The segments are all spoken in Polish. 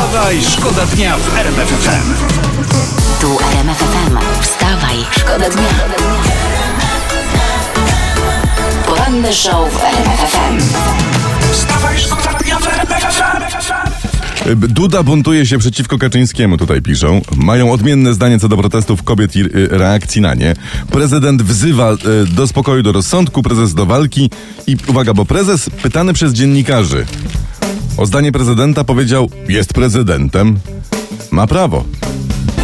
Wstawaj, szkoda dnia w RMF FM. Tu RMF FM. Wstawaj, szkoda dnia. Poranny show w RMF FM. Wstawaj, szkoda dnia w RMF FM. Duda buntuje się przeciwko Kaczyńskiemu, tutaj piszą. Mają odmienne zdanie co do protestów kobiet i y, reakcji na nie. Prezydent wzywa y, do spokoju, do rozsądku, prezes do walki i uwaga, bo prezes pytany przez dziennikarzy o zdanie prezydenta powiedział, jest prezydentem, ma prawo.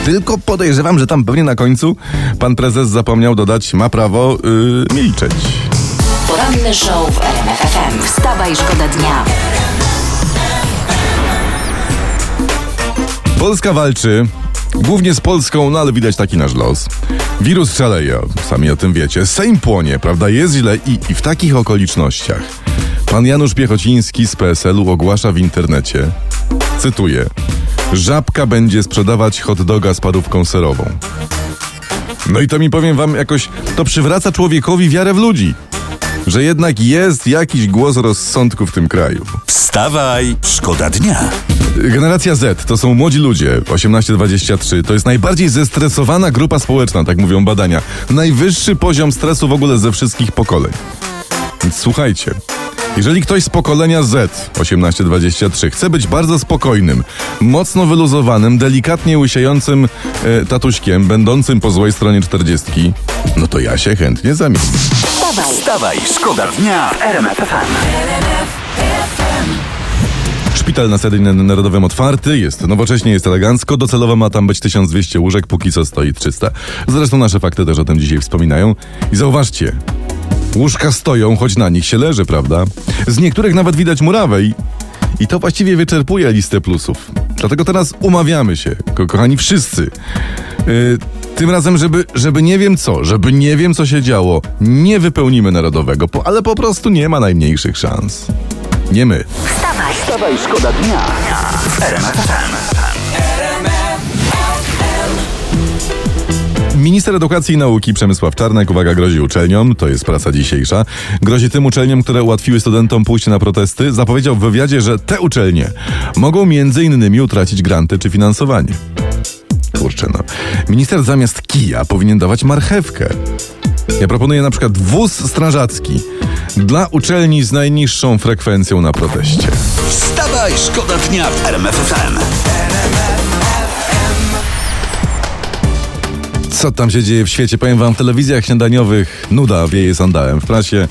Tylko podejrzewam, że tam pewnie na końcu pan prezes zapomniał dodać, ma prawo y, milczeć. Poranny show w RMF FM. Wstawaj, szkoda dnia. Polska walczy, głównie z Polską, no ale widać taki nasz los. Wirus szaleje, sami o tym wiecie. Sejm płonie, prawda? Jest źle i, i w takich okolicznościach. Pan Janusz Piechociński z PSL-u ogłasza w internecie, cytuję, Żabka będzie sprzedawać hot doga z parówką serową. No i to mi powiem wam jakoś, to przywraca człowiekowi wiarę w ludzi. Że jednak jest jakiś głos rozsądku w tym kraju. Wstawaj, szkoda dnia. Generacja Z to są młodzi ludzie, 18-23. To jest najbardziej zestresowana grupa społeczna, tak mówią badania. Najwyższy poziom stresu w ogóle ze wszystkich pokoleń. Więc słuchajcie. Jeżeli ktoś z pokolenia Z, 18-23, chce być bardzo spokojnym, mocno wyluzowanym, delikatnie łysiejącym e, tatuśkiem, będącym po złej stronie 40, no to ja się chętnie zamienię. Wstawaj, Wstawaj, szkoda dnia w RMF FM. Szpital na Stadionie Narodowym otwarty, jest nowocześnie, jest elegancko, docelowo ma tam być 1200 łóżek, póki co stoi 300. Zresztą nasze fakty też o tym dzisiaj wspominają. I zauważcie, łóżka stoją, choć na nich się leży, prawda? Z niektórych nawet widać murawę i, i to właściwie wyczerpuje listę plusów. Dlatego teraz umawiamy się, ko kochani wszyscy. Yy, tym razem, żeby, żeby nie wiem co, żeby nie wiem co się działo, nie wypełnimy narodowego, po, ale po prostu nie ma najmniejszych szans. Nie my. wstawaj. Wstawaj, szkoda dnia w Minister Edukacji i Nauki Przemysław Czarnek, uwaga, grozi uczelniom, to jest praca dzisiejsza, grozi tym uczelniom, które ułatwiły studentom pójście na protesty, zapowiedział w wywiadzie, że te uczelnie mogą między innymi utracić granty czy finansowanie. Kurczę no. Minister zamiast kija powinien dawać marchewkę. Ja proponuję na przykład wóz strażacki dla uczelni z najniższą frekwencją na proteście. Wstawaj, szkoda dnia w RMF Co tam się dzieje w świecie? Powiem wam, w telewizjach śniadaniowych nuda wieje sandałem. W prasie,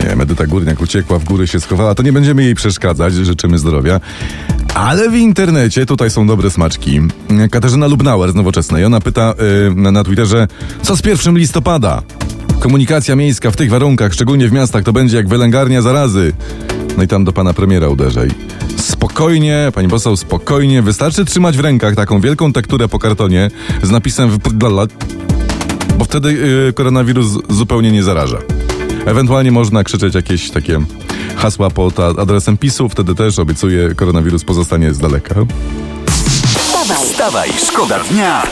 nie wiem, Edyta Górniak uciekła, w góry się schowała. To nie będziemy jej przeszkadzać, życzymy zdrowia. Ale w internecie tutaj są dobre smaczki. Katarzyna Lubnauer z Nowoczesnej. Ona pyta yy, na, Twitterze, co z 1 listopada? Komunikacja miejska w tych warunkach, szczególnie w miastach, to będzie jak wylęgarnia zarazy. No i tam do pana premiera uderzaj. Spokojnie, pani poseł, spokojnie. Wystarczy trzymać w rękach taką wielką tekturę po kartonie z napisem bo wtedy yy, koronawirus zupełnie nie zaraża. Ewentualnie można krzyczeć jakieś takie hasła pod adresem PiSu, wtedy też obiecuję, koronawirus pozostanie z daleka. Wstawaj, Wstawaj, szkoda dnia.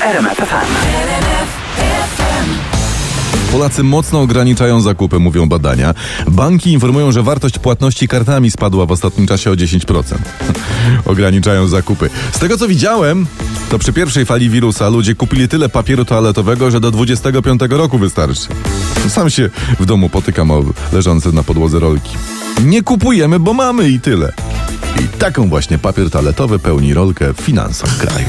Polacy mocno ograniczają zakupy, mówią badania. Banki informują, że wartość płatności kartami spadła w ostatnim czasie o 10%. ograniczają zakupy. Z tego co widziałem, to przy pierwszej fali wirusa ludzie kupili tyle papieru toaletowego, że do 25 roku wystarczy. Sam się w domu potykam o leżące na podłodze rolki. Nie kupujemy, bo mamy i tyle. I taką właśnie papier toaletowy pełni rolkę w finansach kraju.